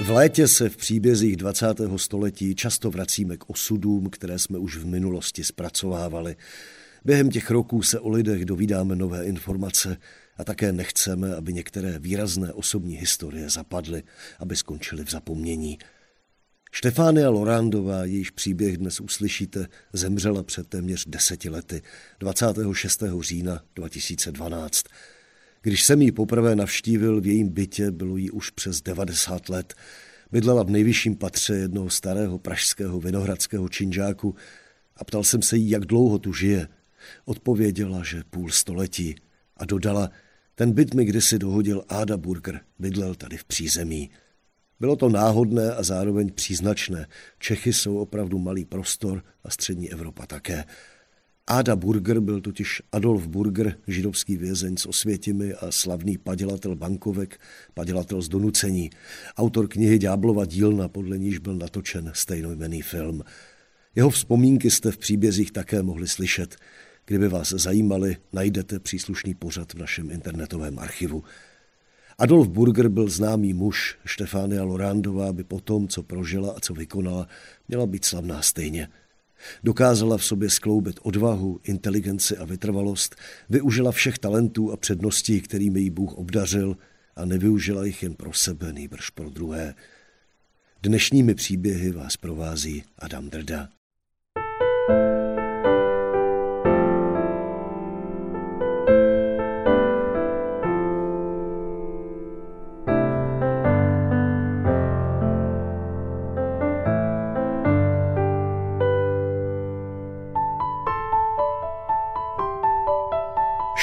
V létě se v příbězích 20. století často vracíme k osudům, které jsme už v minulosti zpracovávali. Během těch roků se o lidech dovídáme nové informace a také nechceme, aby některé výrazné osobní historie zapadly, aby skončily v zapomnění. Štefánia Lorándová, jejíž příběh dnes uslyšíte, zemřela před téměř deseti lety, 26. října 2012. Když jsem ji poprvé navštívil v jejím bytě, bylo jí už přes 90 let. Bydlela v nejvyšším patře jednoho starého pražského vinohradského činžáku a ptal jsem se jí, jak dlouho tu žije. Odpověděla, že půl století a dodala, ten byt mi kdysi dohodil Áda Burger, bydlel tady v přízemí. Bylo to náhodné a zároveň příznačné. Čechy jsou opravdu malý prostor a střední Evropa také. Áda Burger byl totiž Adolf Burger, židovský vězeň s osvětimi a slavný padělatel bankovek, padělatel z donucení, autor knihy Ďáblova dílna, podle níž byl natočen stejnojmený film. Jeho vzpomínky jste v příbězích také mohli slyšet. Kdyby vás zajímali, najdete příslušný pořad v našem internetovém archivu. Adolf Burger byl známý muž, Štefánia Lorándová by po tom, co prožila a co vykonala, měla být slavná stejně – Dokázala v sobě skloubit odvahu, inteligenci a vytrvalost, využila všech talentů a předností, kterými jí Bůh obdařil a nevyužila jich jen pro sebe, nejbrž pro druhé. Dnešními příběhy vás provází Adam Drda.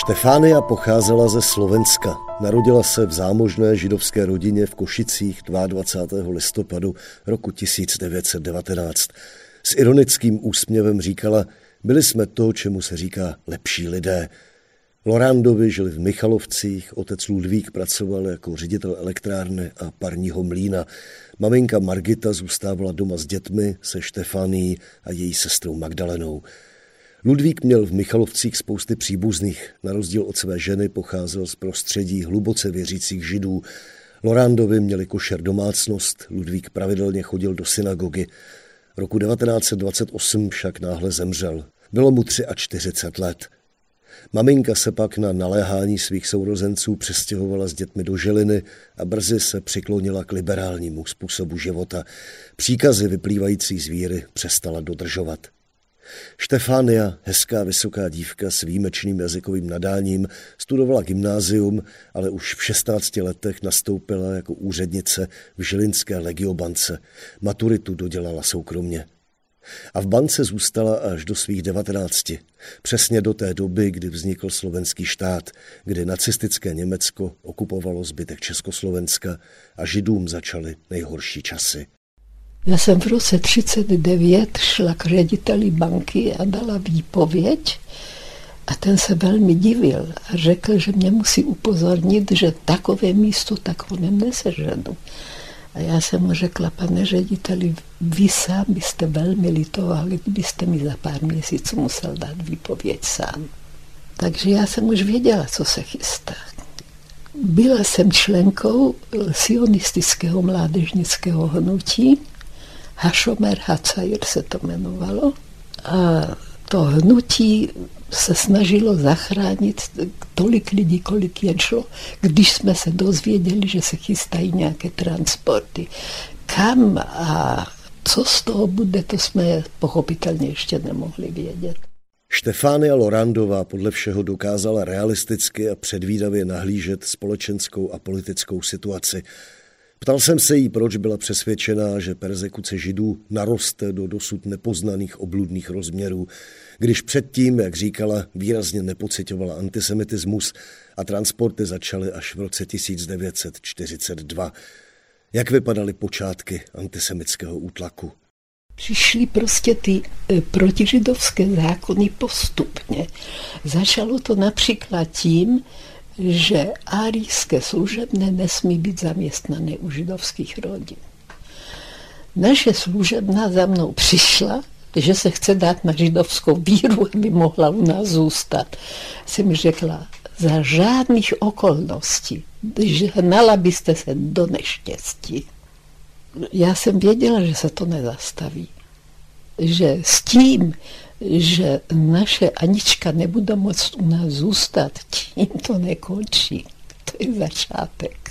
Štefánia pocházela ze Slovenska. Narodila se v zámožné židovské rodině v Košicích 22. listopadu roku 1919. S ironickým úsměvem říkala, byli jsme to, čemu se říká lepší lidé. Lorándovi žili v Michalovcích, otec Ludvík pracoval jako ředitel elektrárny a parního mlína. Maminka Margita zůstávala doma s dětmi, se Štefánií a její sestrou Magdalenou. Ludvík měl v Michalovcích spousty příbuzných. Na rozdíl od své ženy pocházel z prostředí hluboce věřících židů. Lorándovi měli košer domácnost, Ludvík pravidelně chodil do synagogy. Roku 1928 však náhle zemřel. Bylo mu 43 let. Maminka se pak na naléhání svých sourozenců přestěhovala s dětmi do Želiny a brzy se přiklonila k liberálnímu způsobu života. Příkazy vyplývající z víry přestala dodržovat. Štefánia, hezká vysoká dívka s výjimečným jazykovým nadáním, studovala gymnázium, ale už v 16 letech nastoupila jako úřednice v Žilinské legiobance. Maturitu dodělala soukromně. A v bance zůstala až do svých devatenácti. Přesně do té doby, kdy vznikl slovenský štát, kdy nacistické Německo okupovalo zbytek Československa a židům začaly nejhorší časy. Já jsem v roce 39 šla k řediteli banky a dala výpověď a ten se velmi divil a řekl, že mě musí upozornit, že takové místo takovém neseženu. A já jsem mu řekla, pane řediteli, vy sám byste velmi litovali, kdybyste mi za pár měsíců musel dát výpověď sám. Takže já jsem už věděla, co se chystá. Byla jsem členkou sionistického mládežnického hnutí Hašomer Hacair se to jmenovalo. A to hnutí se snažilo zachránit tolik lidí, kolik jen šlo, když jsme se dozvěděli, že se chystají nějaké transporty. Kam a co z toho bude, to jsme pochopitelně ještě nemohli vědět. Štefánia Lorandová podle všeho dokázala realisticky a předvídavě nahlížet společenskou a politickou situaci. Ptal jsem se jí, proč byla přesvědčená, že persekuce židů naroste do dosud nepoznaných obludných rozměrů, když předtím, jak říkala, výrazně nepocitovala antisemitismus a transporty začaly až v roce 1942. Jak vypadaly počátky antisemického útlaku? Přišly prostě ty e, protižidovské zákony postupně. Začalo to například tím, že árijské služebné nesmí být zaměstnané u židovských rodin. Naše služebná za mnou přišla, že se chce dát na židovskou víru, aby mohla u nás zůstat. Jsem řekla, za žádných okolností, hnala byste se do neštěstí. Já jsem věděla, že se to nezastaví. Že s tím, že naše Anička nebude moct u nás zůstat, tím to nekončí. To je začátek.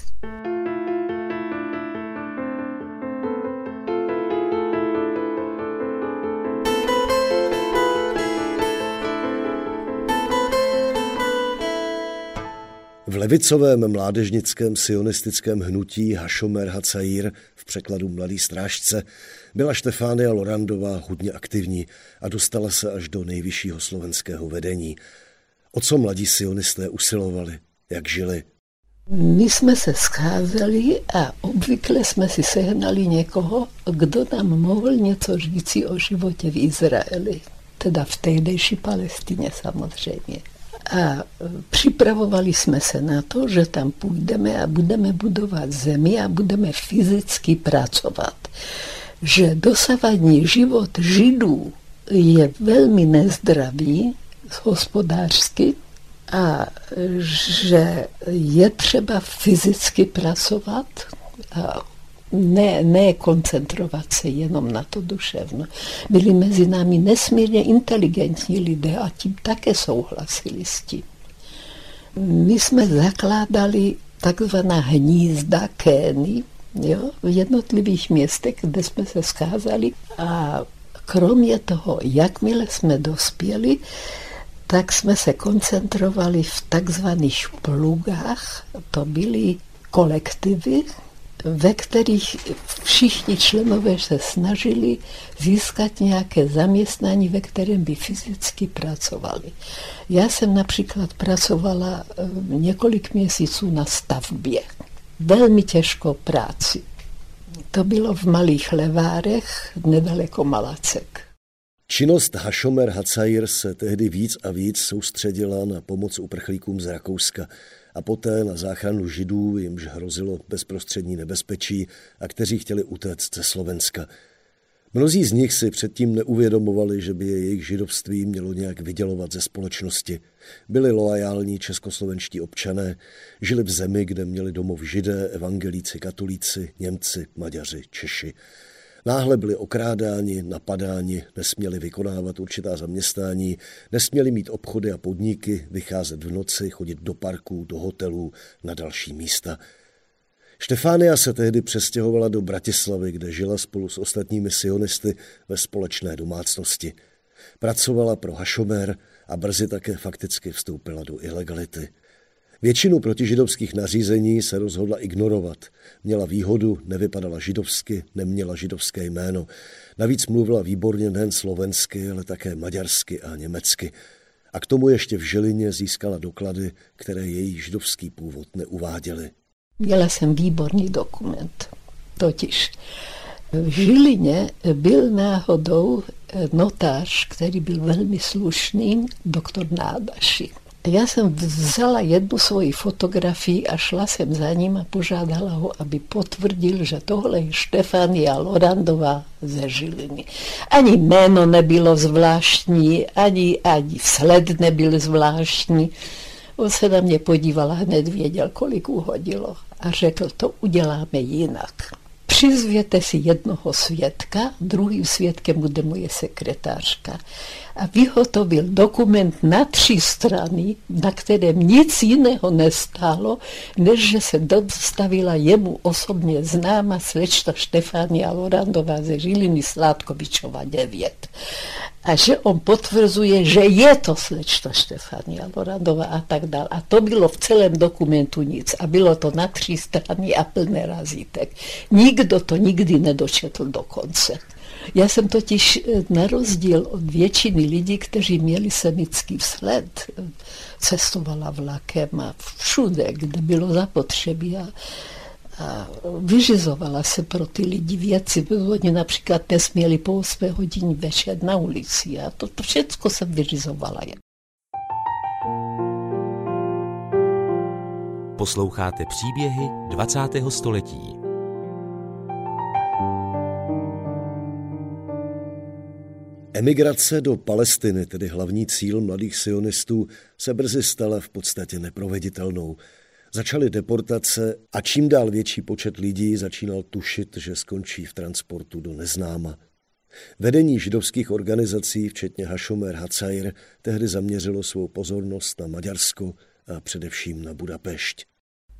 V levicovém mládežnickém sionistickém hnutí Hašomer Hacaír v překladu Mladý strážce byla Štefánia Lorandová hodně aktivní a dostala se až do nejvyššího slovenského vedení. O co mladí sionisté usilovali? Jak žili? My jsme se scházeli a obvykle jsme si sehnali někoho, kdo nám mohl něco říci o životě v Izraeli, teda v tehdejší Palestině samozřejmě. A připravovali jsme se na to, že tam půjdeme a budeme budovat zemi a budeme fyzicky pracovat. Že dosavadní život Židů je velmi nezdravý hospodářsky a že je třeba fyzicky pracovat a ne, ne koncentrovat se jenom na to duševno. Byli mezi námi nesmírně inteligentní lidé a tím také souhlasili s tím. My jsme zakládali takzvaná hnízda kény jo, v jednotlivých městech, kde jsme se scházeli a kromě toho, jakmile jsme dospěli, tak jsme se koncentrovali v takzvaných plugách, to byly kolektivy, ve kterých všichni členové se snažili získat nějaké zaměstnání, ve kterém by fyzicky pracovali. Já jsem například pracovala eh, několik měsíců na stavbě. Velmi těžkou práci. To bylo v Malých Levárech, nedaleko Malacek. Činnost Hašomer Hacair se tehdy víc a víc soustředila na pomoc uprchlíkům z Rakouska a poté na záchranu židů, jimž hrozilo bezprostřední nebezpečí a kteří chtěli utéct ze Slovenska. Mnozí z nich si předtím neuvědomovali, že by je jejich židovství mělo nějak vydělovat ze společnosti. Byli loajální českoslovenští občané, žili v zemi, kde měli domov židé, evangelíci, katolíci, Němci, Maďaři, Češi. Náhle byli okrádáni, napadáni, nesměli vykonávat určitá zaměstnání, nesměli mít obchody a podniky, vycházet v noci, chodit do parků, do hotelů, na další místa. Štefánia se tehdy přestěhovala do Bratislavy, kde žila spolu s ostatními sionisty ve společné domácnosti. Pracovala pro Hašomer a brzy také fakticky vstoupila do ilegality. Většinu protižidovských nařízení se rozhodla ignorovat. Měla výhodu, nevypadala židovsky, neměla židovské jméno. Navíc mluvila výborně nejen slovensky, ale také maďarsky a německy. A k tomu ještě v Žilině získala doklady, které její židovský původ neuváděly. Měla jsem výborný dokument. Totiž v Žilině byl náhodou notář, který byl velmi slušný, doktor Nádaši. Já jsem vzala jednu svoji fotografii a šla jsem za ním a požádala ho, aby potvrdil, že tohle je Štefania Lorandová ze Žiliny. Ani jméno nebylo zvláštní, ani, ani sled nebyl zvláštní. On se na mě podíval a hned věděl, kolik uhodilo. A řekl, to uděláme jinak přizvěte si jednoho svědka, druhým svědkem bude moje sekretářka. A vyhotovil dokument na tři strany, na kterém nic jiného nestálo, než že se dostavila jemu osobně známa slečta Štefánia Lorandová ze Žiliny Sládkovičova 9 a že on potvrzuje, že je to slečta Štefania Lorandová a tak dále. A to bylo v celém dokumentu nic. A bylo to na tři strany a plné razítek. Nikdo to nikdy nedočetl do konce. Já jsem totiž eh, na rozdíl od většiny lidí, kteří měli semický vzhled, cestovala vlakem a všude, kde bylo zapotřebí. A, a vyřizovala se pro ty lidi věci. Oni například nesměli po 8 hodině večer na ulici a to, to všechno jsem vyřizovala. Posloucháte příběhy 20. století. Emigrace do Palestiny, tedy hlavní cíl mladých sionistů, se brzy stala v podstatě neproveditelnou. Začaly deportace a čím dál větší počet lidí začínal tušit, že skončí v transportu do neznáma. Vedení židovských organizací, včetně Hashomer Hacair, tehdy zaměřilo svou pozornost na Maďarsko a především na Budapešť.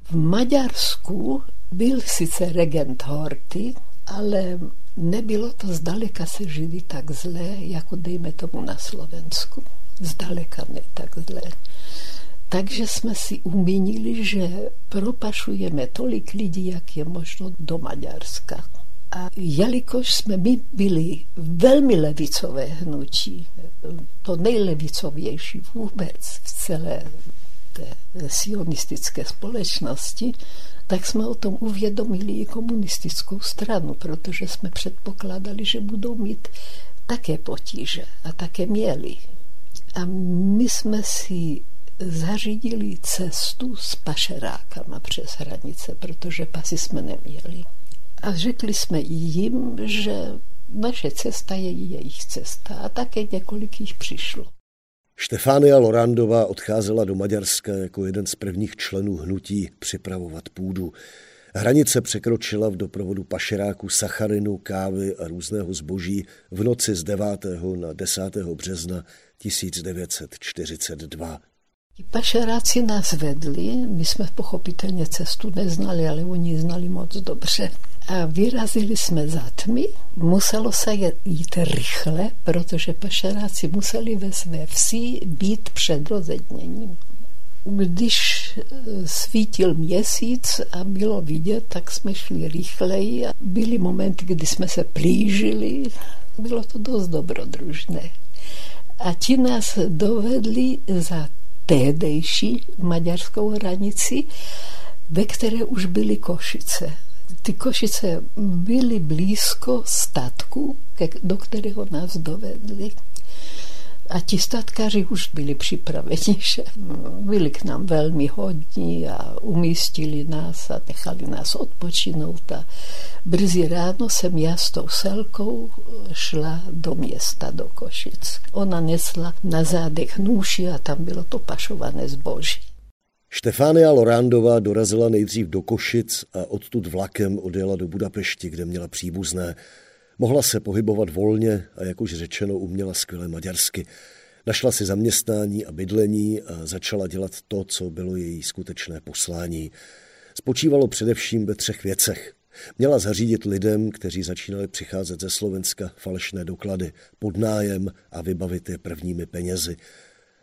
V Maďarsku byl sice regent Horty, ale nebylo to zdaleka se živí tak zlé, jako dejme tomu na Slovensku. Zdaleka ne tak zlé. Takže jsme si umínili, že propašujeme tolik lidí, jak je možno do Maďarska. A jelikož jsme my byli velmi levicové hnutí, to nejlevicovější vůbec v celé té sionistické společnosti, tak jsme o tom uvědomili i komunistickou stranu, protože jsme předpokládali, že budou mít také potíže a také měli. A my jsme si zařídili cestu s pašerákama přes hranice, protože pasy jsme neměli. A řekli jsme jim, že naše cesta je jejich cesta a také několik jich přišlo. Štefánia Lorandová odcházela do Maďarska jako jeden z prvních členů hnutí připravovat půdu. Hranice překročila v doprovodu pašeráků sacharinu, kávy a různého zboží v noci z 9. na 10. března 1942. Pašeráci nás vedli, my jsme pochopitelně cestu neznali, ale oni znali moc dobře. A vyrazili jsme za tmy, muselo se jít rychle, protože pašeráci museli ve své vsi být před rozedněním. Když e, svítil měsíc a bylo vidět, tak jsme šli rychleji byly momenty, kdy jsme se plížili. Bylo to dost dobrodružné. A ti nás dovedli za tehdejší maďarskou hranici, ve které už byly Košice. Ty Košice byly blízko statku, do kterého nás dovedli. A ti statkáři už byli připraveni, že byli k nám velmi hodní a umístili nás a nechali nás odpočinout. A brzy ráno jsem já s tou selkou šla do města, do Košic. Ona nesla na zádech nůši a tam bylo to pašované zboží. Štefánia Lorándová dorazila nejdřív do Košic a odtud vlakem odjela do Budapešti, kde měla příbuzné. Mohla se pohybovat volně a jak už řečeno uměla skvěle maďarsky. Našla si zaměstnání a bydlení a začala dělat to, co bylo její skutečné poslání. Spočívalo především ve třech věcech. Měla zařídit lidem, kteří začínali přicházet ze Slovenska, falešné doklady, pod nájem a vybavit je prvními penězi.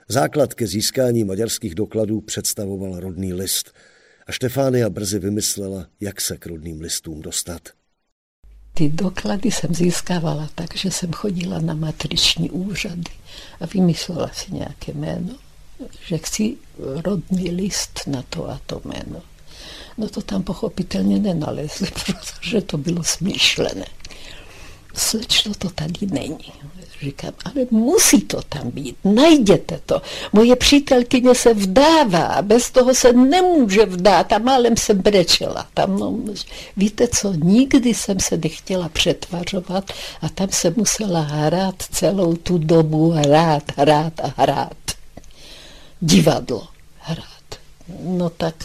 Základ ke získání maďarských dokladů představoval rodný list a Štefánia brzy vymyslela, jak se k rodným listům dostat. Ty doklady jsem získávala tak, že jsem chodila na matriční úřady a vymyslela si nějaké jméno, že chci rodný list na to a to jméno. No to tam pochopitelně nenalezli, protože to bylo smýšlené. Slečno, to tady není. Říkám, ale musí to tam být, najděte to. Moje přítelkyně se vdává, bez toho se nemůže vdát a málem jsem brečela. Tam, no, víte co, nikdy jsem se nechtěla přetvařovat a tam se musela hrát celou tu dobu, hrát, hrát a hrát. Divadlo hrát. No tak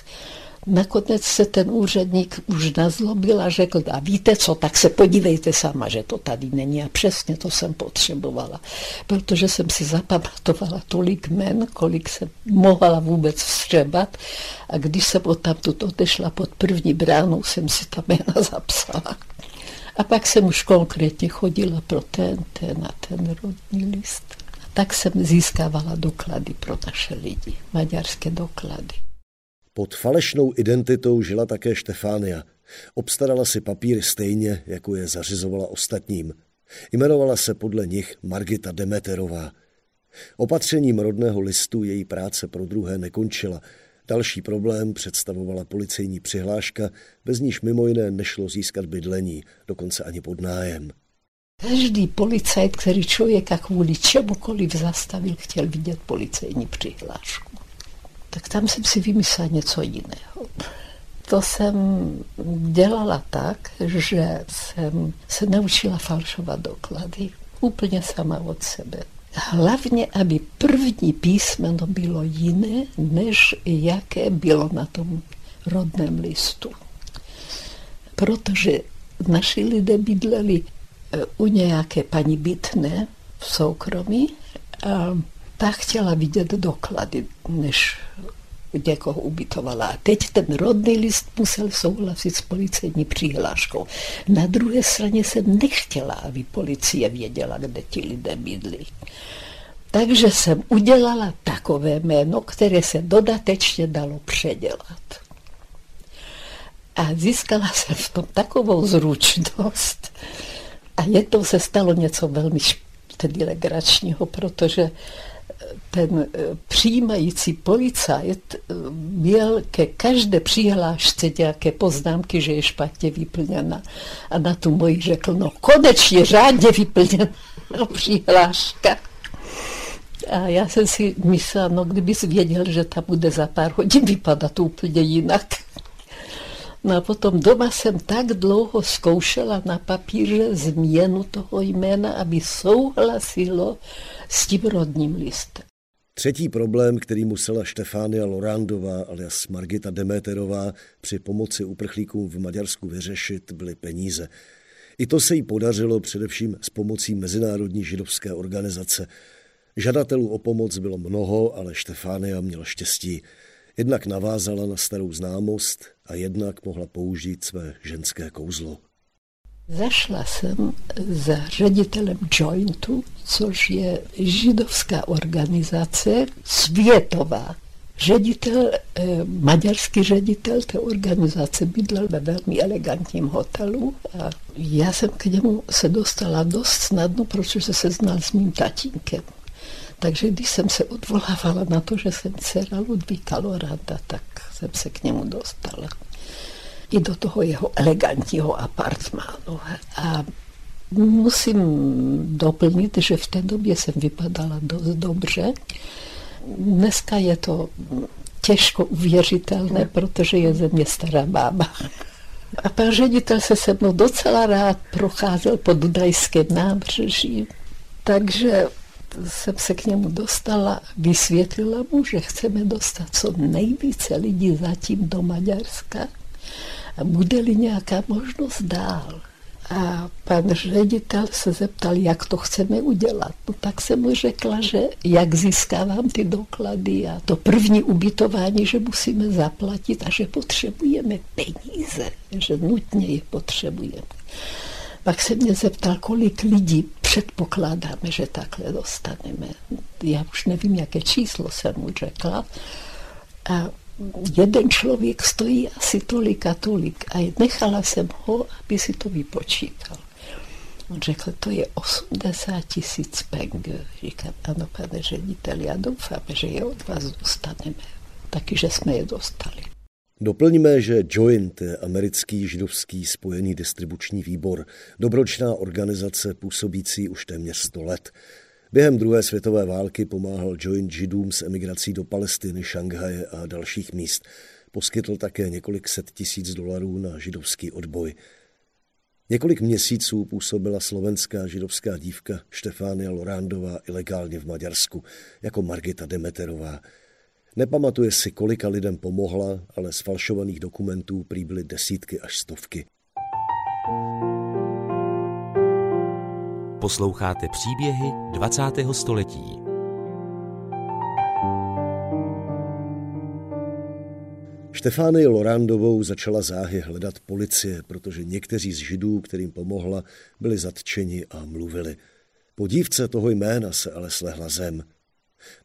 Nakonec se ten úředník už nazlobil a řekl, a víte co, tak se podívejte sama, že to tady není. A přesně to jsem potřebovala, protože jsem si zapamatovala tolik men, kolik jsem mohla vůbec vstřebat. A když jsem odtamtud odešla pod první bránou, jsem si ta jména zapsala. A pak jsem už konkrétně chodila pro ten, ten a ten rodný list. Tak jsem získávala doklady pro naše lidi, maďarské doklady. Pod falešnou identitou žila také Štefánia. Obstarala si papíry stejně, jako je zařizovala ostatním. Jmenovala se podle nich Margita Demeterová. Opatřením rodného listu její práce pro druhé nekončila. Další problém představovala policejní přihláška, bez níž mimo jiné nešlo získat bydlení, dokonce ani pod nájem. Každý policajt, který člověka kvůli čemukoliv zastavil, chtěl vidět policejní přihlášku. Tak tam jsem si vymyslela něco jiného. To jsem dělala tak, že jsem se naučila falšovat doklady. Úplně sama od sebe. Hlavně, aby první písmeno bylo jiné, než jaké bylo na tom rodném listu. Protože naši lidé bydleli eh, u nějaké paní bytné v soukromí a ta chtěla vidět doklady, než někoho ubytovala. A teď ten rodný list musel souhlasit s policejní přihláškou. Na druhé straně jsem nechtěla, aby policie věděla, kde ti lidé bydlí. Takže jsem udělala takové jméno, které se dodatečně dalo předělat. A získala jsem v tom takovou zručnost. A je to se stalo něco velmi tedy legračního, protože ten eh, přijímající policajt eh, měl ke každé přihlášce nějaké poznámky, že je špatně vyplněna. A na tu moji řekl, no konečně řádně vyplněna přihláška. A já jsem si myslela, no kdybys věděl, že tam bude za pár hodin vypadat úplně jinak. No a potom doma jsem tak dlouho zkoušela na papíře změnu toho jména, aby souhlasilo s tím rodním listem. Třetí problém, který musela Štefánia Lorándová alias Margita Demeterová při pomoci uprchlíkům v Maďarsku vyřešit, byly peníze. I to se jí podařilo především s pomocí Mezinárodní židovské organizace. Žadatelů o pomoc bylo mnoho, ale Štefánia měla štěstí. Jednak navázala na starou známost a jednak mohla použít své ženské kouzlo. Zašla jsem za ředitelem Jointu, což je židovská organizace světová. Ředitel, eh, maďarský ředitel té organizace bydlel ve velmi elegantním hotelu a já jsem k němu se dostala dost snadno, protože se znal s mým tatínkem. Takže když jsem se odvolávala na to, že jsem dcera Ludvíka Loranda, tak jsem se k němu dostala i do toho jeho elegantního apartmánu. A musím doplnit, že v té době jsem vypadala dost dobře. Dneska je to těžko uvěřitelné, protože je ze mě stará bába. A pan ředitel se se mnou docela rád procházel po Dudajském nábřeží, takže jsem se k němu dostala, vysvětlila mu, že chceme dostat co nejvíce lidí zatím do Maďarska bude-li nějaká možnost dál. A pan ředitel se zeptal, jak to chceme udělat. No tak jsem mu řekla, že jak získávám ty doklady a to první ubytování, že musíme zaplatit a že potřebujeme peníze, že nutně je potřebujeme. Pak se mě zeptal, kolik lidí předpokládáme, že takhle dostaneme. Já už nevím, jaké číslo jsem mu řekla. A jeden člověk stojí asi tolik a tolik a nechala jsem ho, aby si to vypočítal. On řekl, to je 80 tisíc peng. Říkám, ano, pane ředitel, já doufám, že je od vás dostaneme. Taky, že jsme je dostali. Doplníme, že Joint je americký židovský spojený distribuční výbor, dobročná organizace působící už téměř 100 let. Během druhé světové války pomáhal Joint Židům s emigrací do Palestiny, Šanghaje a dalších míst. Poskytl také několik set tisíc dolarů na židovský odboj. Několik měsíců působila slovenská židovská dívka Štefánia Lorándová ilegálně v Maďarsku jako Margita Demeterová. Nepamatuje si, kolika lidem pomohla, ale z falšovaných dokumentů prý byly desítky až stovky. Posloucháte příběhy 20. století. Štefánii Lorándovou začala záhy hledat policie, protože někteří z židů, kterým pomohla, byli zatčeni a mluvili. Po dívce toho jména se ale slehla zem.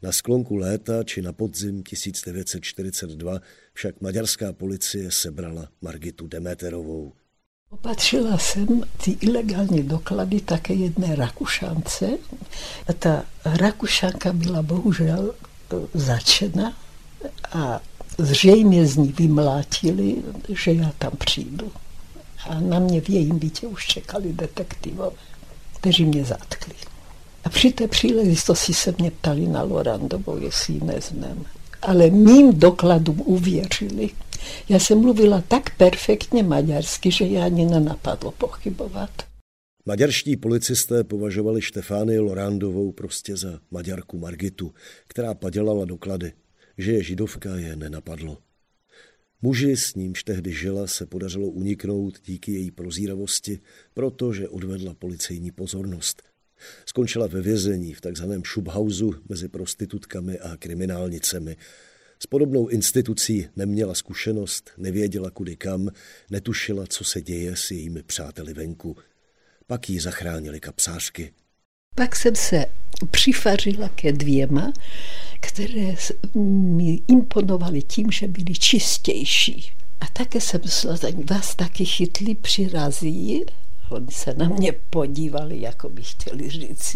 Na sklonku léta či na podzim 1942 však maďarská policie sebrala Margitu Demeterovou. Opatřila jsem ty ilegální doklady také jedné Rakušance. Ta Rakušanka byla bohužel e, začena a Zřejmě z ní vymlátili, že já tam přijdu. A na mě v jejím bytě už čekali detektivové, kteří mě zatkli. A při té příležitosti se mě ptali na Lorandovou, jestli ji neznám. Ale mým dokladům uvěřili. Já jsem mluvila tak perfektně maďarsky, že já ani nenapadlo pochybovat. Maďarští policisté považovali Štefány Lorandovou prostě za maďarku Margitu, která padělala doklady. Že je židovka, je nenapadlo. Muži, s nímž tehdy žila, se podařilo uniknout díky její prozíravosti, protože odvedla policejní pozornost. Skončila ve vězení v takzvaném šubhausu mezi prostitutkami a kriminálnicemi. S podobnou institucí neměla zkušenost, nevěděla kudy kam, netušila, co se děje s jejími přáteli venku. Pak jí zachránili kapsářky. Pak jsem se přifařila ke dvěma, které mi imponovaly tím, že byly čistější. A také jsem myslela, že vás taky chytli přirazí. Oni se na mě podívali, jako by chtěli říct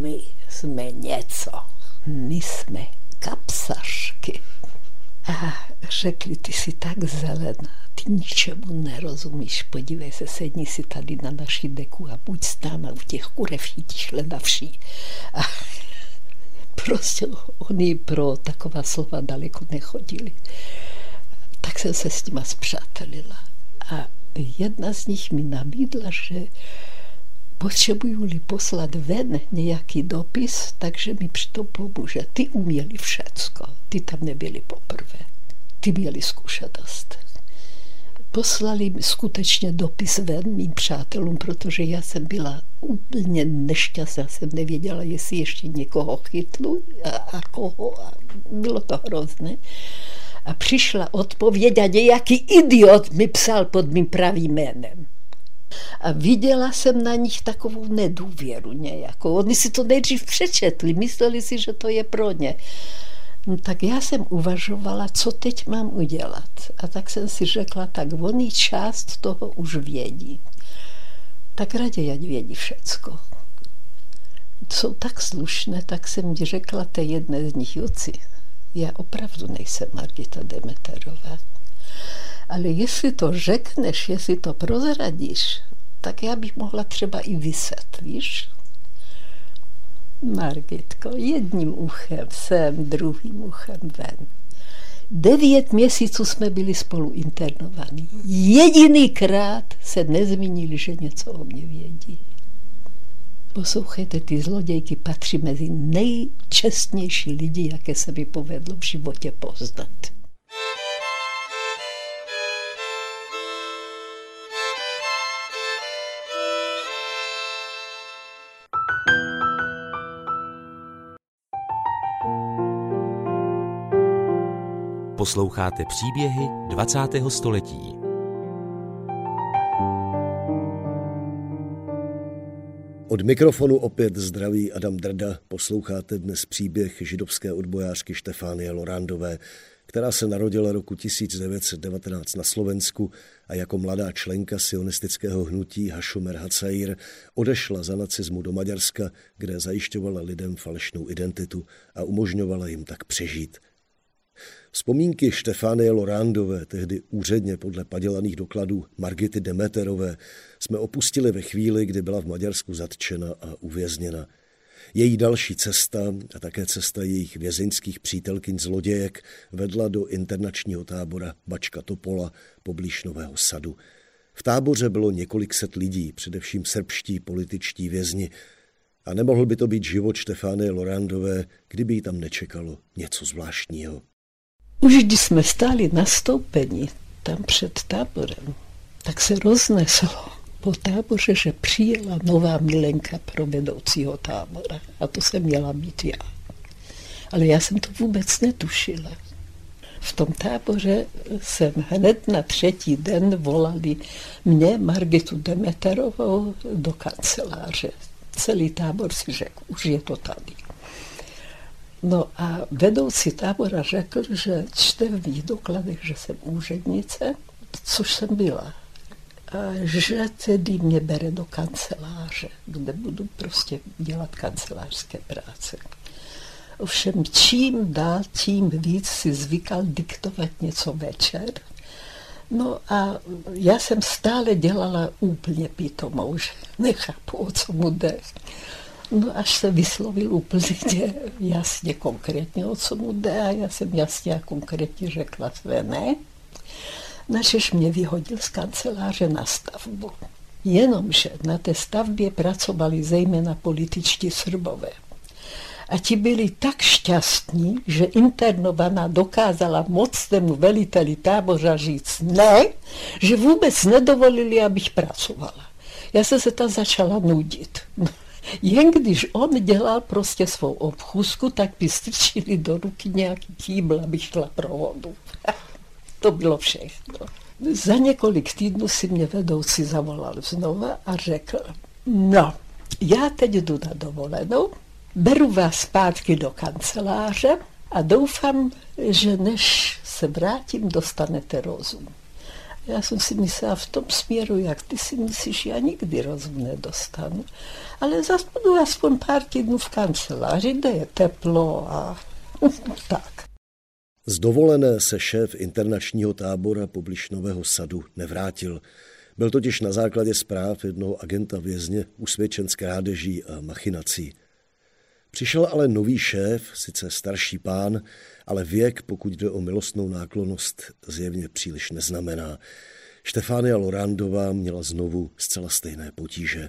my jsme něco. My jsme kapsašky. A řekli, ty jsi tak zelená, ty ničemu nerozumíš, podívej se, sedni si tady na naší deku a buď stána, u těch kurev chytíš ledavší. A prostě oni pro taková slova daleko nechodili. Tak jsem se s nima zpřátelila. A jedna z nich mi nabídla, že potřebuju-li poslat ven nějaký dopis, takže mi při tom pomůže. Ty uměli všecko, ty tam nebyli poprvé, ty měli zkušenost. Poslali skutečně dopis ven mým přátelům, protože já jsem byla úplně nešťastná, jsem nevěděla, jestli ještě někoho chytlu a, a koho. A bylo to hrozné. A přišla odpověď a nějaký idiot mi psal pod mým pravým jménem. A viděla jsem na nich takovou nedůvěru nějakou. Oni si to nejdřív přečetli, mysleli si, že to je pro ně. No, tak já jsem uvažovala, co teď mám udělat. A tak jsem si řekla, tak oni část toho už vědí. Tak raději, ať vědí všecko. Jsou tak slušné, tak jsem řekla té jedné z nich, Juci, já opravdu nejsem Margita Demeterová. Ale jestli to řekneš, jestli to prozradíš, tak já bych mohla třeba i vyset, víš? Margitko, jedním uchem sem, druhým uchem ven. Devět měsíců jsme byli spolu internovaní. Jedinýkrát se nezmínili, že něco o mě vědí. Poslouchejte, ty zlodějky patří mezi nejčestnější lidi, jaké se mi povedlo v životě poznat. Posloucháte příběhy 20. století. Od mikrofonu opět zdraví Adam Drda. Posloucháte dnes příběh židovské odbojářky Štefánie Lorandové, která se narodila roku 1919 na Slovensku a jako mladá členka sionistického hnutí Hašomer Hacair odešla za nacismu do Maďarska, kde zajišťovala lidem falešnou identitu a umožňovala jim tak přežít – Vzpomínky Štefánie Lorándové, tehdy úředně podle padělaných dokladů Margity Demeterové, jsme opustili ve chvíli, kdy byla v Maďarsku zatčena a uvězněna. Její další cesta a také cesta jejich vězeňských přítelkyň zlodějek vedla do internačního tábora Bačka Topola poblíž Nového sadu. V táboře bylo několik set lidí, především srbští političtí vězni, a nemohl by to být život Štefány Lorandové, kdyby jí tam nečekalo něco zvláštního. Už když jsme stáli na stoupení tam před táborem, tak se rozneslo po táboře, že přijela nová milenka pro vedoucího tábora. A to jsem měla být já. Ale já jsem to vůbec netušila. V tom táboře jsem hned na třetí den volali mě, Margitu Demeterovou, do kanceláře. Celý tábor si řekl, už je to tady. No a vedoucí tábora řekl, že čte v mých dokladech, že jsem úřednice, což jsem byla. A že tedy mě bere do kanceláře, kde budu prostě dělat kancelářské práce. Ovšem čím dál, tím víc si zvykal diktovat něco večer. No a já jsem stále dělala úplně pitomou, že nechápu, o co mu jde. No až se vyslovil úplně jasně konkrétně, o co mu jde a já jsem jasně a konkrétně řekla své ne. Načež mě vyhodil z kanceláře na stavbu. Jenomže na té stavbě pracovali zejména političtí Srbové. A ti byli tak šťastní, že internovaná dokázala mocnému veliteli tábora říct ne, že vůbec nedovolili, abych pracovala. Já jsem se tam začala nudit. Jen když on dělal prostě svou obchůzku, tak by strčili do ruky nějaký kýbl, aby šla pro vodu. to bylo všechno. Za několik týdnů si mě vedoucí zavolal znova a řekl, no, já teď jdu na dovolenou, beru vás zpátky do kanceláře a doufám, že než se vrátím, dostanete rozum. Já jsem si myslela v tom směru, jak ty si myslíš, já nikdy rozum nedostanu. Ale zase budu aspoň pár týdnů v kanceláři, kde je teplo a tak. Z dovolené se šéf internačního tábora poblíž Nového sadu nevrátil. Byl totiž na základě zpráv jednoho agenta vězně usvědčen z krádeží a machinací. Přišel ale nový šéf, sice starší pán, ale věk, pokud jde o milostnou náklonost, zjevně příliš neznamená. Štefánia Lorandová měla znovu zcela stejné potíže.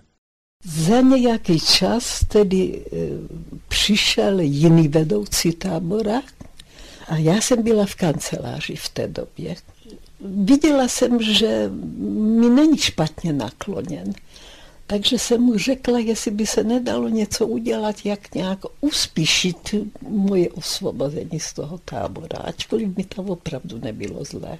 Za nějaký čas tedy e, přišel jiný vedoucí tábora a já jsem byla v kanceláři v té době. Viděla jsem, že mi není špatně nakloněn. Takže jsem mu řekla, jestli by se nedalo něco udělat, jak nějak uspíšit moje osvobození z toho tábora, ačkoliv mi to opravdu nebylo zlé.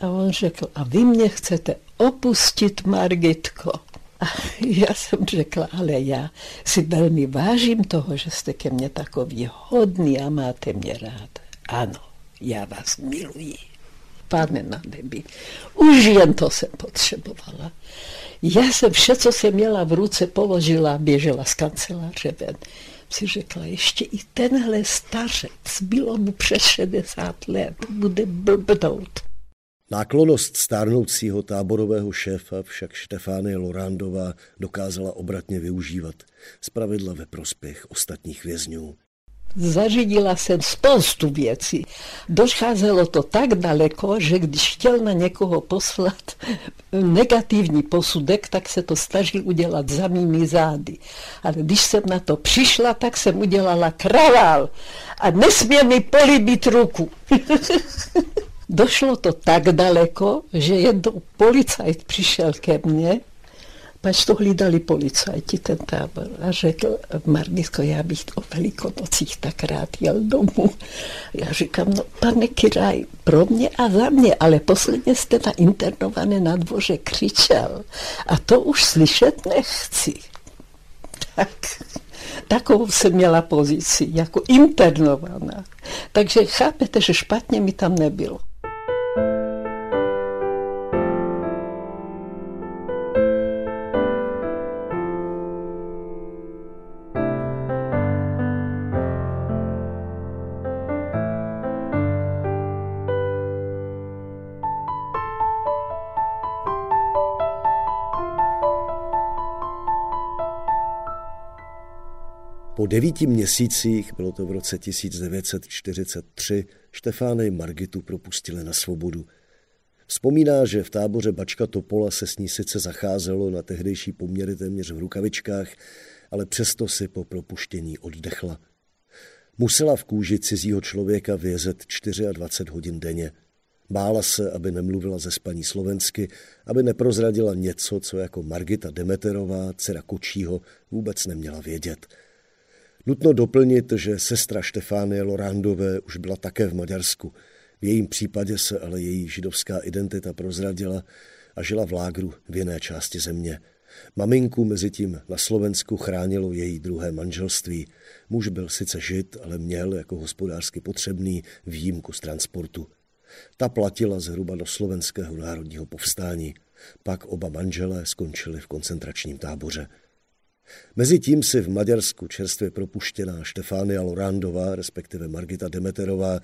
A on řekl, a vy mě chcete opustit, Margitko? A já jsem řekla, ale já si velmi vážím toho, že jste ke mně takový hodný a máte mě rád. Ano, já vás miluji. Pane na nebi, už jen to jsem potřebovala. Já jsem vše, co jsem měla v ruce, položila běžela z kanceláře ven. Si řekla, ještě i tenhle stařec, bylo mu přes 60 let, bude blbnout. Náklonost stárnoucího táborového šéfa však Štefánie Lorandová dokázala obratně využívat, zpravidla ve prospěch ostatních vězňů. Zařídila jsem spoustu věcí. Docházelo to tak daleko, že když chtěl na někoho poslat negativní posudek, tak se to snažil udělat za mými zády. Ale když jsem na to přišla, tak jsem udělala kravál a nesmě mi políbit ruku. Došlo to tak daleko, že jednou policajt přišel ke mně Pač to hlídali policajti, ten tábor. A řekl, Margitko, já bych o velikonocích tak rád jel domů. Já říkám, no pane Kiraj, pro mě a za mě, ale posledně jste na internované na dvoře křičel. A to už slyšet nechci. Tak, takovou jsem měla pozici, jako internovaná. Takže chápete, že špatně mi tam nebylo. Po devíti měsících, bylo to v roce 1943, Štefánej Margitu propustili na svobodu. Vzpomíná, že v táboře Bačka Topola se s ní sice zacházelo na tehdejší poměry téměř v rukavičkách, ale přesto si po propuštění oddechla. Musela v kůži cizího člověka vězet 24 hodin denně. Bála se, aby nemluvila ze spaní slovensky, aby neprozradila něco, co jako Margita Demeterová, dcera Kočího, vůbec neměla vědět – Nutno doplnit, že sestra Štefánie Lorandové už byla také v Maďarsku. V jejím případě se ale její židovská identita prozradila a žila v lágru v jiné části země. Maminku mezi tím na Slovensku chránilo její druhé manželství. Muž byl sice žid, ale měl jako hospodářsky potřebný výjimku z transportu. Ta platila zhruba do slovenského národního povstání. Pak oba manželé skončili v koncentračním táboře. Mezitím si v Maďarsku čerstvě propuštěná Štefánia Lorandová, respektive Margita Demeterová,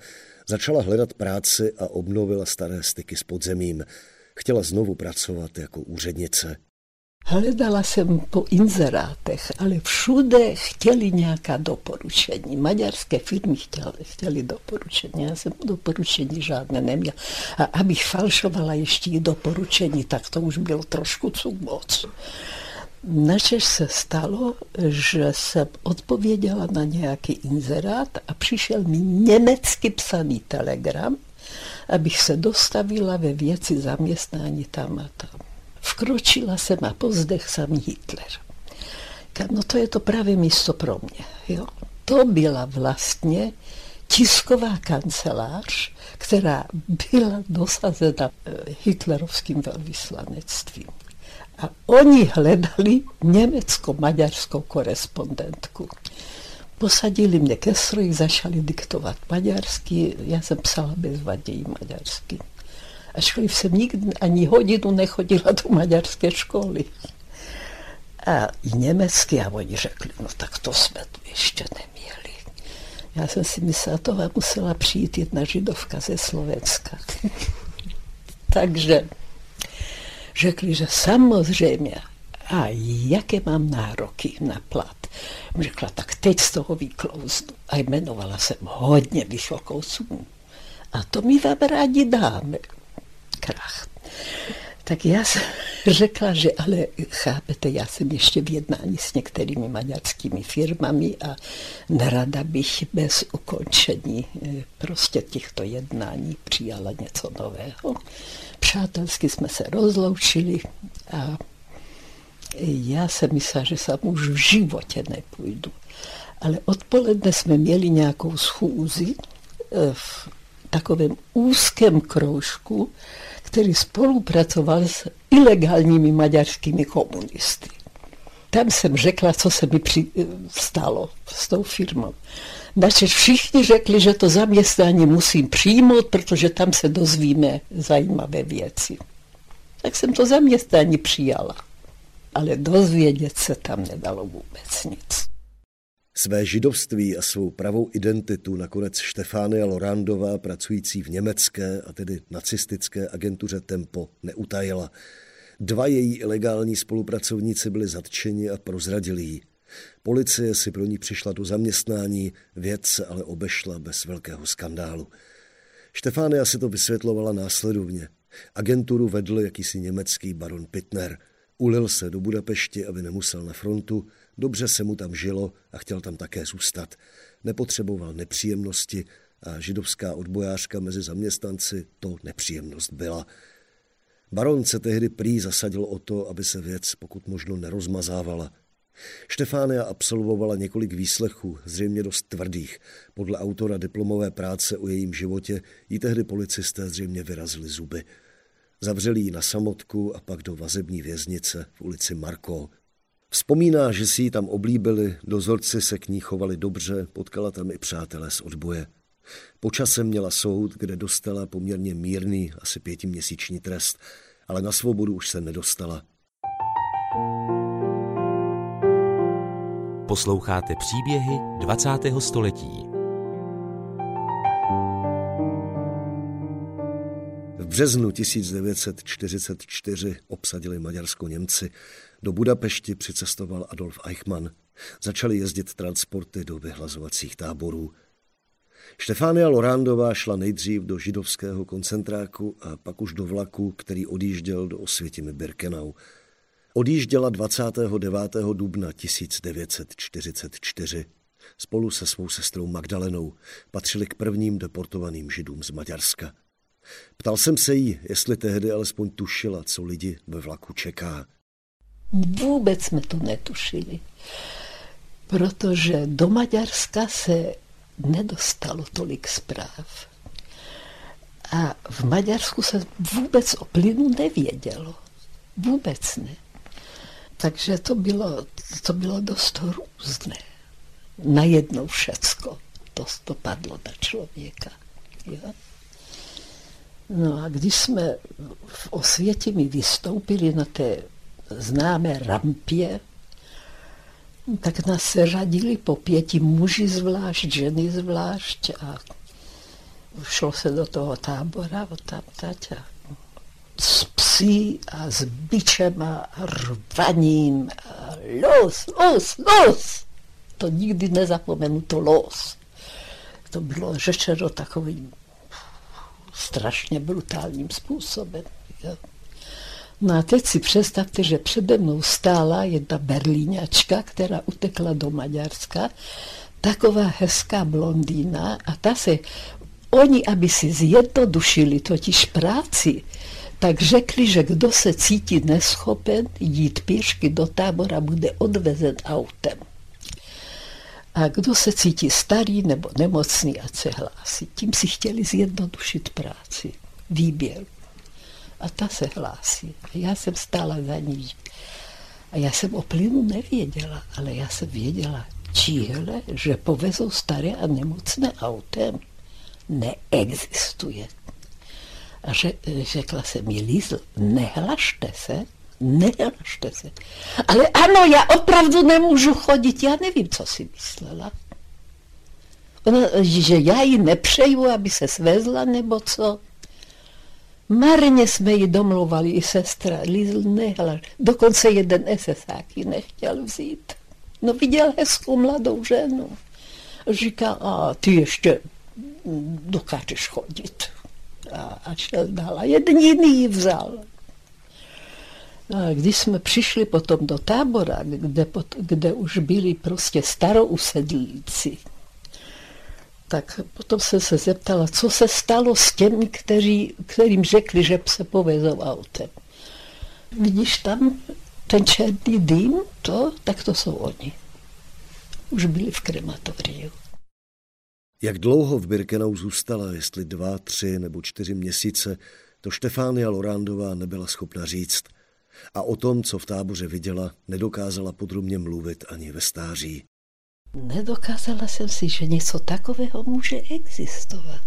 začala hledat práci a obnovila staré styky s podzemím. Chtěla znovu pracovat jako úřednice. Hledala jsem po inzerátech, ale všude chtěli nějaká doporučení. Maďarské firmy chtěli, chtěli doporučení. Já jsem doporučení žádné neměla. A abych falšovala ještě i doporučení, tak to už bylo trošku cuk moc. Načež se stalo, že jsem odpověděla na nějaký inzerát a přišel mi německy psaný telegram, abych se dostavila ve věci zaměstnání tam a tam. Vkročila jsem a pozdech sam Hitler. No to je to právě místo pro mě. Jo. To byla vlastně tisková kancelář, která byla dosazena eh, hitlerovským velvyslanectvím. A oni hledali německo-maďarskou korespondentku. Posadili mě ke stroji, začali diktovat maďarsky, já jsem psala bezvaději maďarsky. Ačkoliv jsem nikdy ani hodinu nechodila do maďarské školy. A i německy, a oni řekli, no tak to jsme tu ještě neměli. Já jsem si myslela, to musela přijít jedna židovka ze Slovenska. Takže řekli, že samozřejmě, a jaké mám nároky na plat. Řekla, tak teď z toho vyklouznu. A jmenovala jsem hodně vysokou sumu. A to mi vám rádi dáme. Krach. Tak já jsem řekla, že ale chápete, já jsem ještě v jednání s některými maďarskými firmami a nerada bych bez ukončení eh, prostě těchto jednání přijala něco nového. Přátelsky jsme se rozloučili a já jsem myslela, že jsem už v životě nepůjdu. Ale odpoledne jsme měli nějakou schůzi eh, v takovém úzkém kroužku, který spolupracoval s ilegálními maďarskými komunisty. Tam jsem řekla, co se mi při, stalo s tou firmou. Znači všichni řekli, že to zaměstnání musím přijmout, protože tam se dozvíme zajímavé věci. Tak jsem to zaměstnání přijala. Ale dozvědět se tam nedalo vůbec nic. Své židovství a svou pravou identitu nakonec Štefánia Lorandová, pracující v německé a tedy nacistické agentuře Tempo, neutajila. Dva její ilegální spolupracovníci byli zatčeni a prozradili ji. Policie si pro ní přišla do zaměstnání, věc se ale obešla bez velkého skandálu. Štefánia si to vysvětlovala následovně. Agenturu vedl jakýsi německý baron Pitner. Ulil se do Budapešti, aby nemusel na frontu, Dobře se mu tam žilo a chtěl tam také zůstat. Nepotřeboval nepříjemnosti a židovská odbojářka mezi zaměstnanci to nepříjemnost byla. Baron se tehdy prý zasadil o to, aby se věc pokud možno nerozmazávala. Štefánia absolvovala několik výslechů, zřejmě dost tvrdých. Podle autora diplomové práce o jejím životě jí tehdy policisté zřejmě vyrazili zuby. Zavřeli ji na samotku a pak do vazební věznice v ulici Marko Vzpomíná, že si ji tam oblíbili, dozorci se k ní chovali dobře, potkala tam i přátelé z odboje. Počasem měla soud, kde dostala poměrně mírný, asi pětiměsíční trest, ale na svobodu už se nedostala. Posloucháte příběhy 20. století. Březnu 1944 obsadili Maďarsko Němci. Do Budapešti přicestoval Adolf Eichmann. Začaly jezdit transporty do vyhlazovacích táborů. Štefánia Lorándová šla nejdřív do židovského koncentráku a pak už do vlaku, který odjížděl do Osvětimi Birkenau. Odjížděla 29. dubna 1944. Spolu se svou sestrou Magdalenou patřili k prvním deportovaným židům z Maďarska. Ptal jsem se jí, jestli tehdy alespoň tušila, co lidi ve vlaku čeká. Vůbec jsme to netušili, protože do Maďarska se nedostalo tolik zpráv. A v Maďarsku se vůbec o plynu nevědělo. Vůbec ne. Takže to bylo, to bylo dost různé. Najednou všecko. To, to padlo na člověka. Jo? No a když jsme v Osvětimi vystoupili na té známé rampě, tak nás se řadili po pěti muži zvlášť, ženy zvlášť a šlo se do toho tábora tam a s psí a s bičema a rvaním a los, los, los. To nikdy nezapomenu, to los. To bylo řečeno takovým strašně brutálním způsobem. No a teď si představte, že přede mnou stála jedna berlíňačka, která utekla do Maďarska, taková hezká blondýna a ta se, oni, aby si zjednodušili totiž práci, tak řekli, že kdo se cítí neschopen jít pěšky do tábora, bude odvezen autem. A kdo se cítí starý nebo nemocný, a se hlásí. Tím si chtěli zjednodušit práci, výběr. A ta se hlásí. A já jsem stála za ní. A já jsem o plynu nevěděla, ale já jsem věděla, čihle, že povezou staré a nemocné autem, neexistuje. A že, řekla jsem mi, Lízl, nehlašte se, nehlašte se. Ale ano, já opravdu nemůžu chodit, já nevím, co si myslela. Ona, že já ji nepřeju, aby se svezla, nebo co. Marně jsme ji domluvali, i sestra, Lízl nehlaš. Dokonce jeden SSák ji nechtěl vzít. No viděl hezkou mladou ženu. Říká, a ty ještě dokážeš chodit a, a šel dál. A jeden jiný ji vzal. Když jsme přišli potom do tábora, kde, kde už byli prostě starousedlíci, tak potom jsem se zeptala, co se stalo s těmi, kteří, kterým řekli, že se povezou autem. Vidíš tam ten černý dým, to, tak to jsou oni. Už byli v krematoriu. Jak dlouho v Birkenau zůstala, jestli dva, tři nebo čtyři měsíce, to Štefánia Lorándová nebyla schopna říct. A o tom, co v táboře viděla, nedokázala podrobně mluvit ani ve stáří. Nedokázala jsem si, že něco takového může existovat.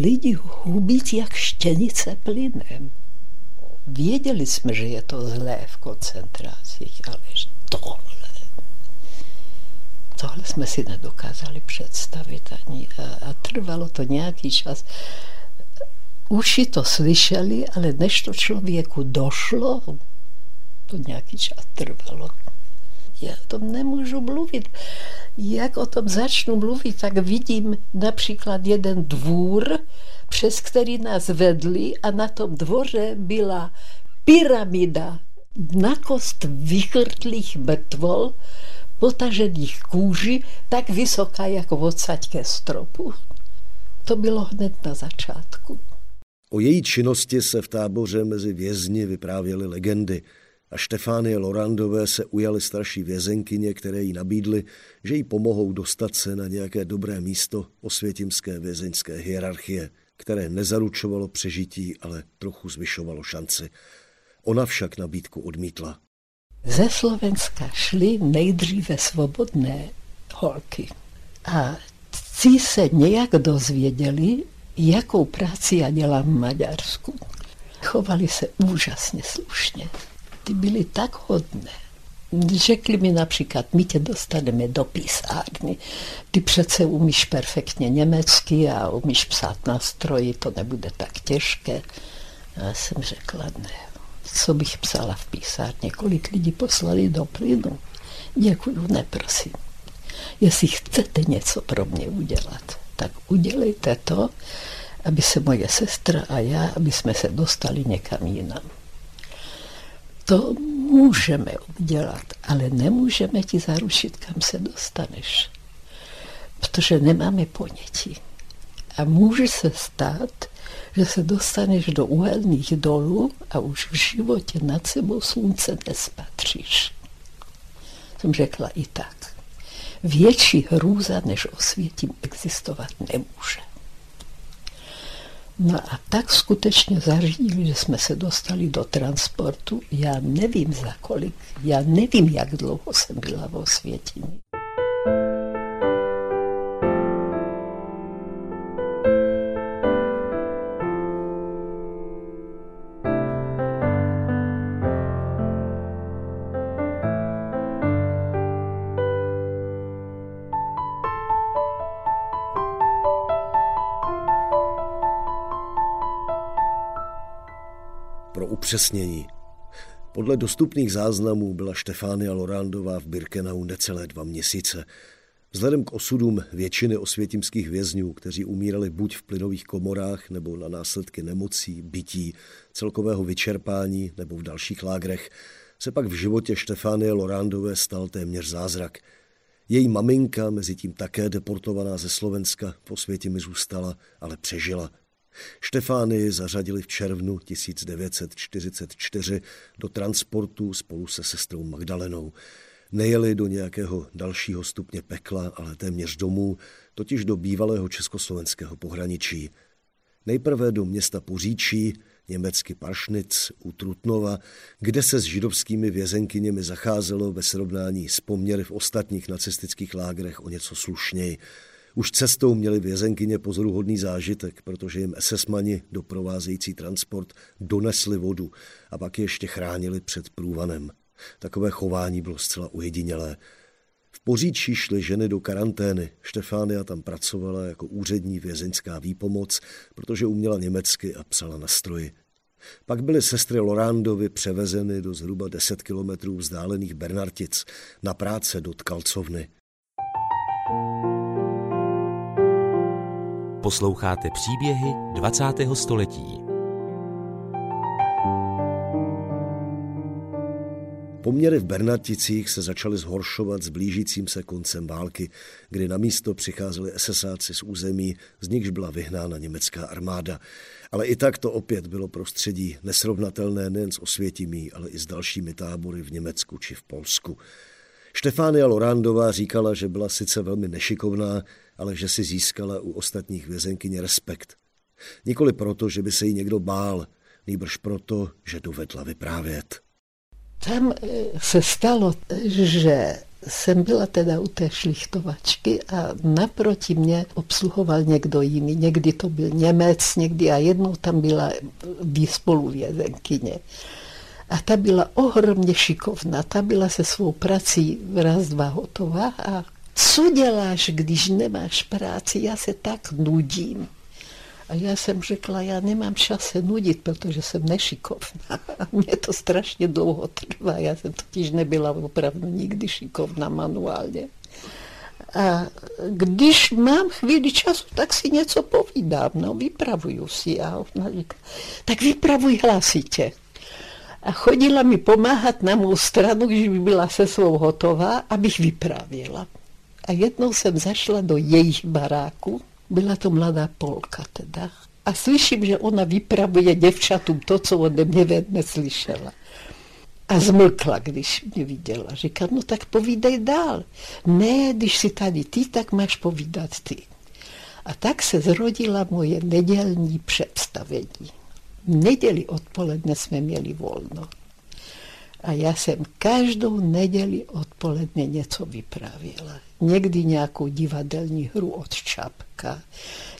Lidi hubit jak štěnice plynem. Věděli jsme, že je to zlé v koncentracích, ale tohle tohle jsme si nedokázali představit ani a, a trvalo to nějaký čas. Uši to slyšeli, ale než to člověku došlo, to nějaký čas trvalo. Já o tom nemůžu mluvit. Jak o tom začnu mluvit, tak vidím například jeden dvůr, přes který nás vedli a na tom dvoře byla pyramida na kost vychrtlých mrtvol, potažených kůži, tak vysoká jako odsaď ke stropu. To bylo hned na začátku. O její činnosti se v táboře mezi vězni vyprávěly legendy a Štefánie Lorandové se ujaly starší vězenkyně, které jí nabídly, že jí pomohou dostat se na nějaké dobré místo osvětimské vězeňské hierarchie, které nezaručovalo přežití, ale trochu zvyšovalo šanci. Ona však nabídku odmítla. Ze Slovenska šly nejdříve svobodné holky a ti se nějak dozvěděli, jakou práci já dělám v Maďarsku. Chovali se úžasně slušně. Ty byly tak hodné. Řekli mi například, my tě dostaneme do písárny. Ty přece umíš perfektně německy a umíš psát na stroji, to nebude tak těžké. Já jsem řekla, ne, co bych psala v písárně, kolik lidí poslali do plynu. Děkuju, neprosím. Jestli chcete něco pro mě udělat, tak udělejte to, aby se moje sestra a já, aby jsme se dostali někam jinam. To můžeme udělat, ale nemůžeme ti zaručit, kam se dostaneš, protože nemáme ponětí. A může se stát, že se dostaneš do uhelných dolů a už v životě nad sebou slunce nespatříš. Jsem řekla i tak. Větší hrůza než osvětím existovat nemůže. No a tak skutečně zařídili, že jsme se dostali do transportu. Já nevím za kolik, já nevím, jak dlouho jsem byla v osvětění. Upřesnění. Podle dostupných záznamů byla Štefánia Lorándová v Birkenau necelé dva měsíce. Vzhledem k osudům většiny osvětimských vězňů, kteří umírali buď v plynových komorách nebo na následky nemocí, bytí, celkového vyčerpání nebo v dalších lágrech, se pak v životě Štefánie Lorándové stal téměř zázrak. Její maminka, mezi tím také deportovaná ze Slovenska, po světě mi zůstala, ale přežila. Štefánii zařadili v červnu 1944 do transportu spolu se sestrou Magdalenou. Nejeli do nějakého dalšího stupně pekla, ale téměř domů, totiž do bývalého československého pohraničí. Nejprve do města Poříčí, německy Paršnic u Trutnova, kde se s židovskými vězenkyněmi zacházelo ve srovnání s poměry v ostatních nacistických lágrech o něco slušněji. Už cestou měli vězenkyně pozoruhodný zážitek, protože jim SS-mani doprovázející transport donesli vodu a pak ještě chránili před průvanem. Takové chování bylo zcela ujedinělé. V Poříčí šly ženy do karantény. Štefánia tam pracovala jako úřední vězeňská výpomoc, protože uměla německy a psala na stroji. Pak byly sestry Lorándovi převezeny do zhruba 10 kilometrů vzdálených Bernartic na práce do Tkalcovny. Posloucháte příběhy 20. století. Poměry v Bernaticích se začaly zhoršovat s blížícím se koncem války, kdy na místo přicházeli SSáci z území, z nichž byla vyhnána německá armáda. Ale i tak to opět bylo prostředí nesrovnatelné nejen s Osvětimí, ale i s dalšími tábory v Německu či v Polsku. Štefánia Lorándová říkala, že byla sice velmi nešikovná, ale že si získala u ostatních vězenkyně respekt. Nikoli proto, že by se jí někdo bál, nýbrž proto, že dovedla vyprávět. Tam eh, se stalo, že jsem byla teda u té šlichtovačky a naproti mě obsluhoval někdo jiný. Někdy to byl Němec, někdy a jednou tam byla spoluvězenkyně. A ta byla ohromně šikovná, ta byla se svou prací raz, dva hotová a co děláš, když nemáš práci, já se tak nudím. A já jsem řekla, já nemám čas se nudit, protože jsem nešikovná. A mě to strašně dlouho trvá. Já jsem totiž nebyla opravdu nikdy šikovná manuálně. A když mám chvíli času, tak si něco povídám, no, vypravuju si. A ona říká, tak vypravuj hlasitě. A chodila mi pomáhat na mou stranu, když by byla se svou hotová, abych vyprávěla. A jednou jsem zašla do jejich baráku, byla to mladá Polka teda. A slyším, že ona vypravuje děvčatům to, co ode mě neslyšela. A zmlkla, když mě viděla. Říká, no tak povídej dál. Ne, když si tady ty, tak máš povídat ty. A tak se zrodila moje nedělní představení. V neděli odpoledne jsme měli volno. A já jsem každou neděli odpoledne něco vyprávěla. Někdy nějakou divadelní hru od Čapka,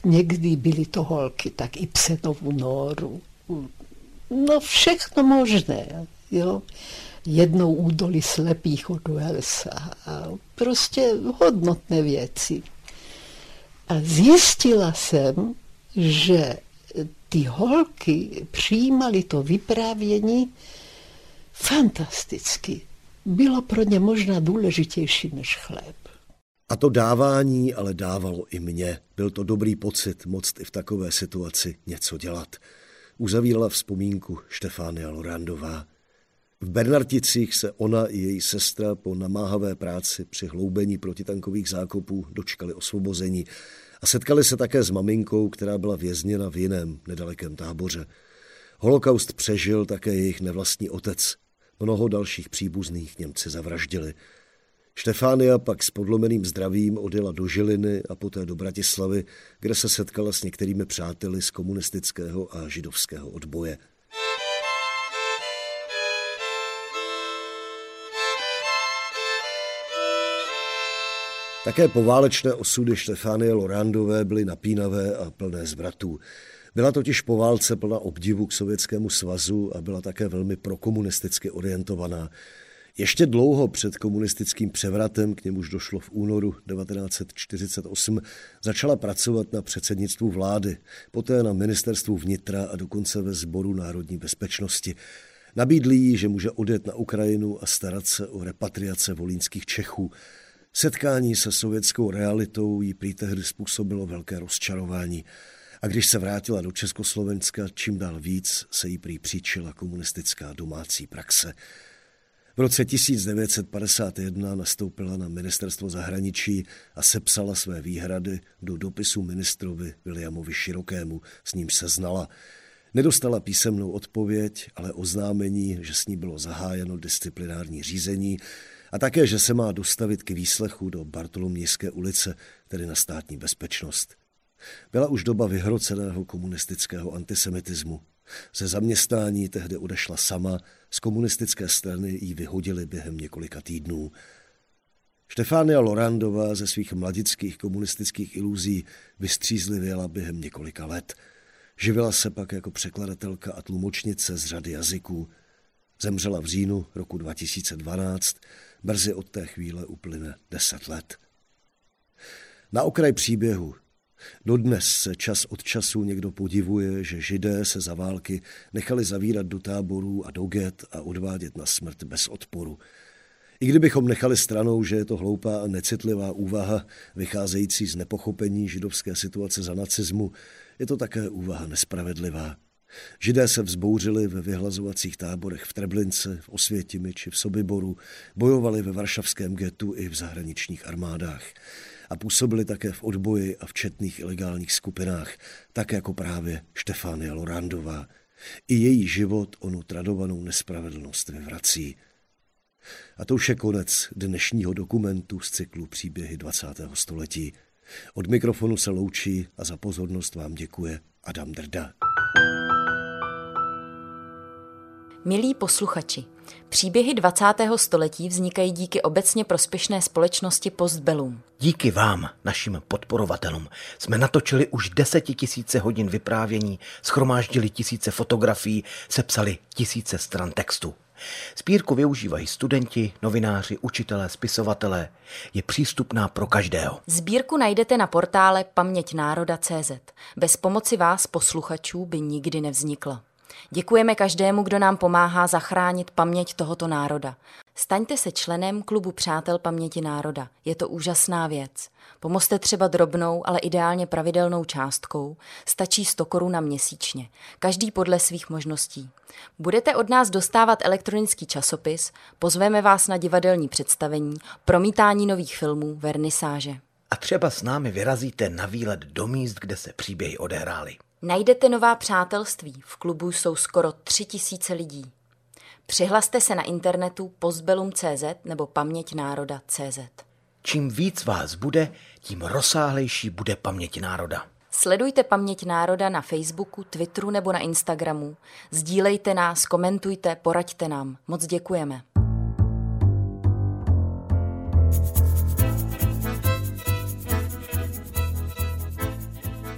někdy byly to holky, tak i Psenovu noru. No všechno možné, jo. Jednou údolí slepých od Wellsa a prostě hodnotné věci. A zjistila jsem, že ty holky přijímaly to vyprávění fantasticky. Bylo pro ně možná důležitější než chléb. A to dávání ale dávalo i mě. Byl to dobrý pocit moct i v takové situaci něco dělat. Uzavírala vzpomínku Štefánia Lorandová. V Bernarticích se ona i její sestra po namáhavé práci při hloubení protitankových zákopů dočkali osvobození a setkali se také s maminkou, která byla vězněna v jiném nedalekém táboře. Holokaust přežil také jejich nevlastní otec. Mnoho dalších příbuzných Němci zavraždili. Štefánia pak s podlomeným zdravím odjela do Žiliny a poté do Bratislavy, kde se setkala s některými přáteli z komunistického a židovského odboje. Také poválečné osudy Štefánie Lorandové byly napínavé a plné zvratů. Byla totiž po válce plná obdivu k Sovětskému svazu a byla také velmi prokomunisticky orientovaná. Ještě dlouho před komunistickým převratem, k němuž došlo v únoru 1948, začala pracovat na předsednictvu vlády, poté na ministerstvu vnitra a dokonce ve sboru národní bezpečnosti. Nabídli jí, že může odjet na Ukrajinu a starat se o repatriace volínských Čechů. Setkání se sovětskou realitou jí prý tehdy způsobilo velké rozčarování. A když se vrátila do Československa, čím dál víc se jí prý příčila komunistická domácí praxe. V roce 1951 nastoupila na ministerstvo zahraničí a sepsala své výhrady do dopisu ministrovi Williamovi Širokému, s ním se znala. Nedostala písemnou odpověď, ale oznámení, že s ní bylo zahájeno disciplinární řízení a také, že se má dostavit k výslechu do Bartolomějské ulice, tedy na státní bezpečnost. Byla už doba vyhroceného komunistického antisemitismu. Ze zaměstnání tehdy odešla sama, z komunistické strany ji vyhodili během několika týdnů. Štefánia Lorandová ze svých mladických komunistických iluzí vystřízlivěla během několika let. Živila se pak jako překladatelka a tlumočnice z řady jazyků. Zemřela v říjnu roku 2012, brzy od té chvíle uplyne deset let. Na okraj příběhu Dodnes se čas od času někdo podivuje, že židé se za války nechali zavírat do táborů a do get a odvádět na smrt bez odporu. I kdybychom nechali stranou, že je to hloupá a necitlivá úvaha vycházející z nepochopení židovské situace za nacismu, je to také úvaha nespravedlivá. Židé se vzbouřili ve vyhlazovacích táborech v Treblince, v Osvětimi či v Sobiboru, bojovali ve varšavském getu i v zahraničních armádách a působili také v odboji a v četných ilegálních skupinách, tak jako právě Štefánia Lorandová. I její život onu tradovanou nespravedlnost vyvrací. A to už je konec dnešního dokumentu z cyklu Příběhy 20. století. Od mikrofonu se loučí a za pozornost vám děkuje Adam Drda. Milí posluchači, příběhy 20. století vznikají díky obecně prospěšné společnosti Postbellum. Díky vám, našim podporovatelům, jsme natočili už desetitisíce hodin vyprávění, schromáždili tisíce fotografií, sepsali tisíce stran textu. Spírku využívají studenti, novináři, učitelé, spisovatelé. Je přístupná pro každého. Sbírku najdete na portále paměťnároda.cz. Bez pomoci vás, posluchačů, by nikdy nevznikla. Děkujeme každému, kdo nám pomáhá zachránit paměť tohoto národa. Staňte se členem klubu Přátel paměti národa. Je to úžasná věc. Pomozte třeba drobnou, ale ideálně pravidelnou částkou. Stačí 100 korun měsíčně. Každý podle svých možností. Budete od nás dostávat elektronický časopis, pozveme vás na divadelní představení, promítání nových filmů, vernisáže. A třeba s námi vyrazíte na výlet do míst, kde se příběhy odehrály. Najdete nová přátelství, v klubu jsou skoro tři tisíce lidí. Přihlaste se na internetu postbelum.cz nebo paměťnároda.cz. Čím víc vás bude, tím rozsáhlejší bude paměť národa. Sledujte Paměť národa na Facebooku, Twitteru nebo na Instagramu. Sdílejte nás, komentujte, poraďte nám. Moc děkujeme.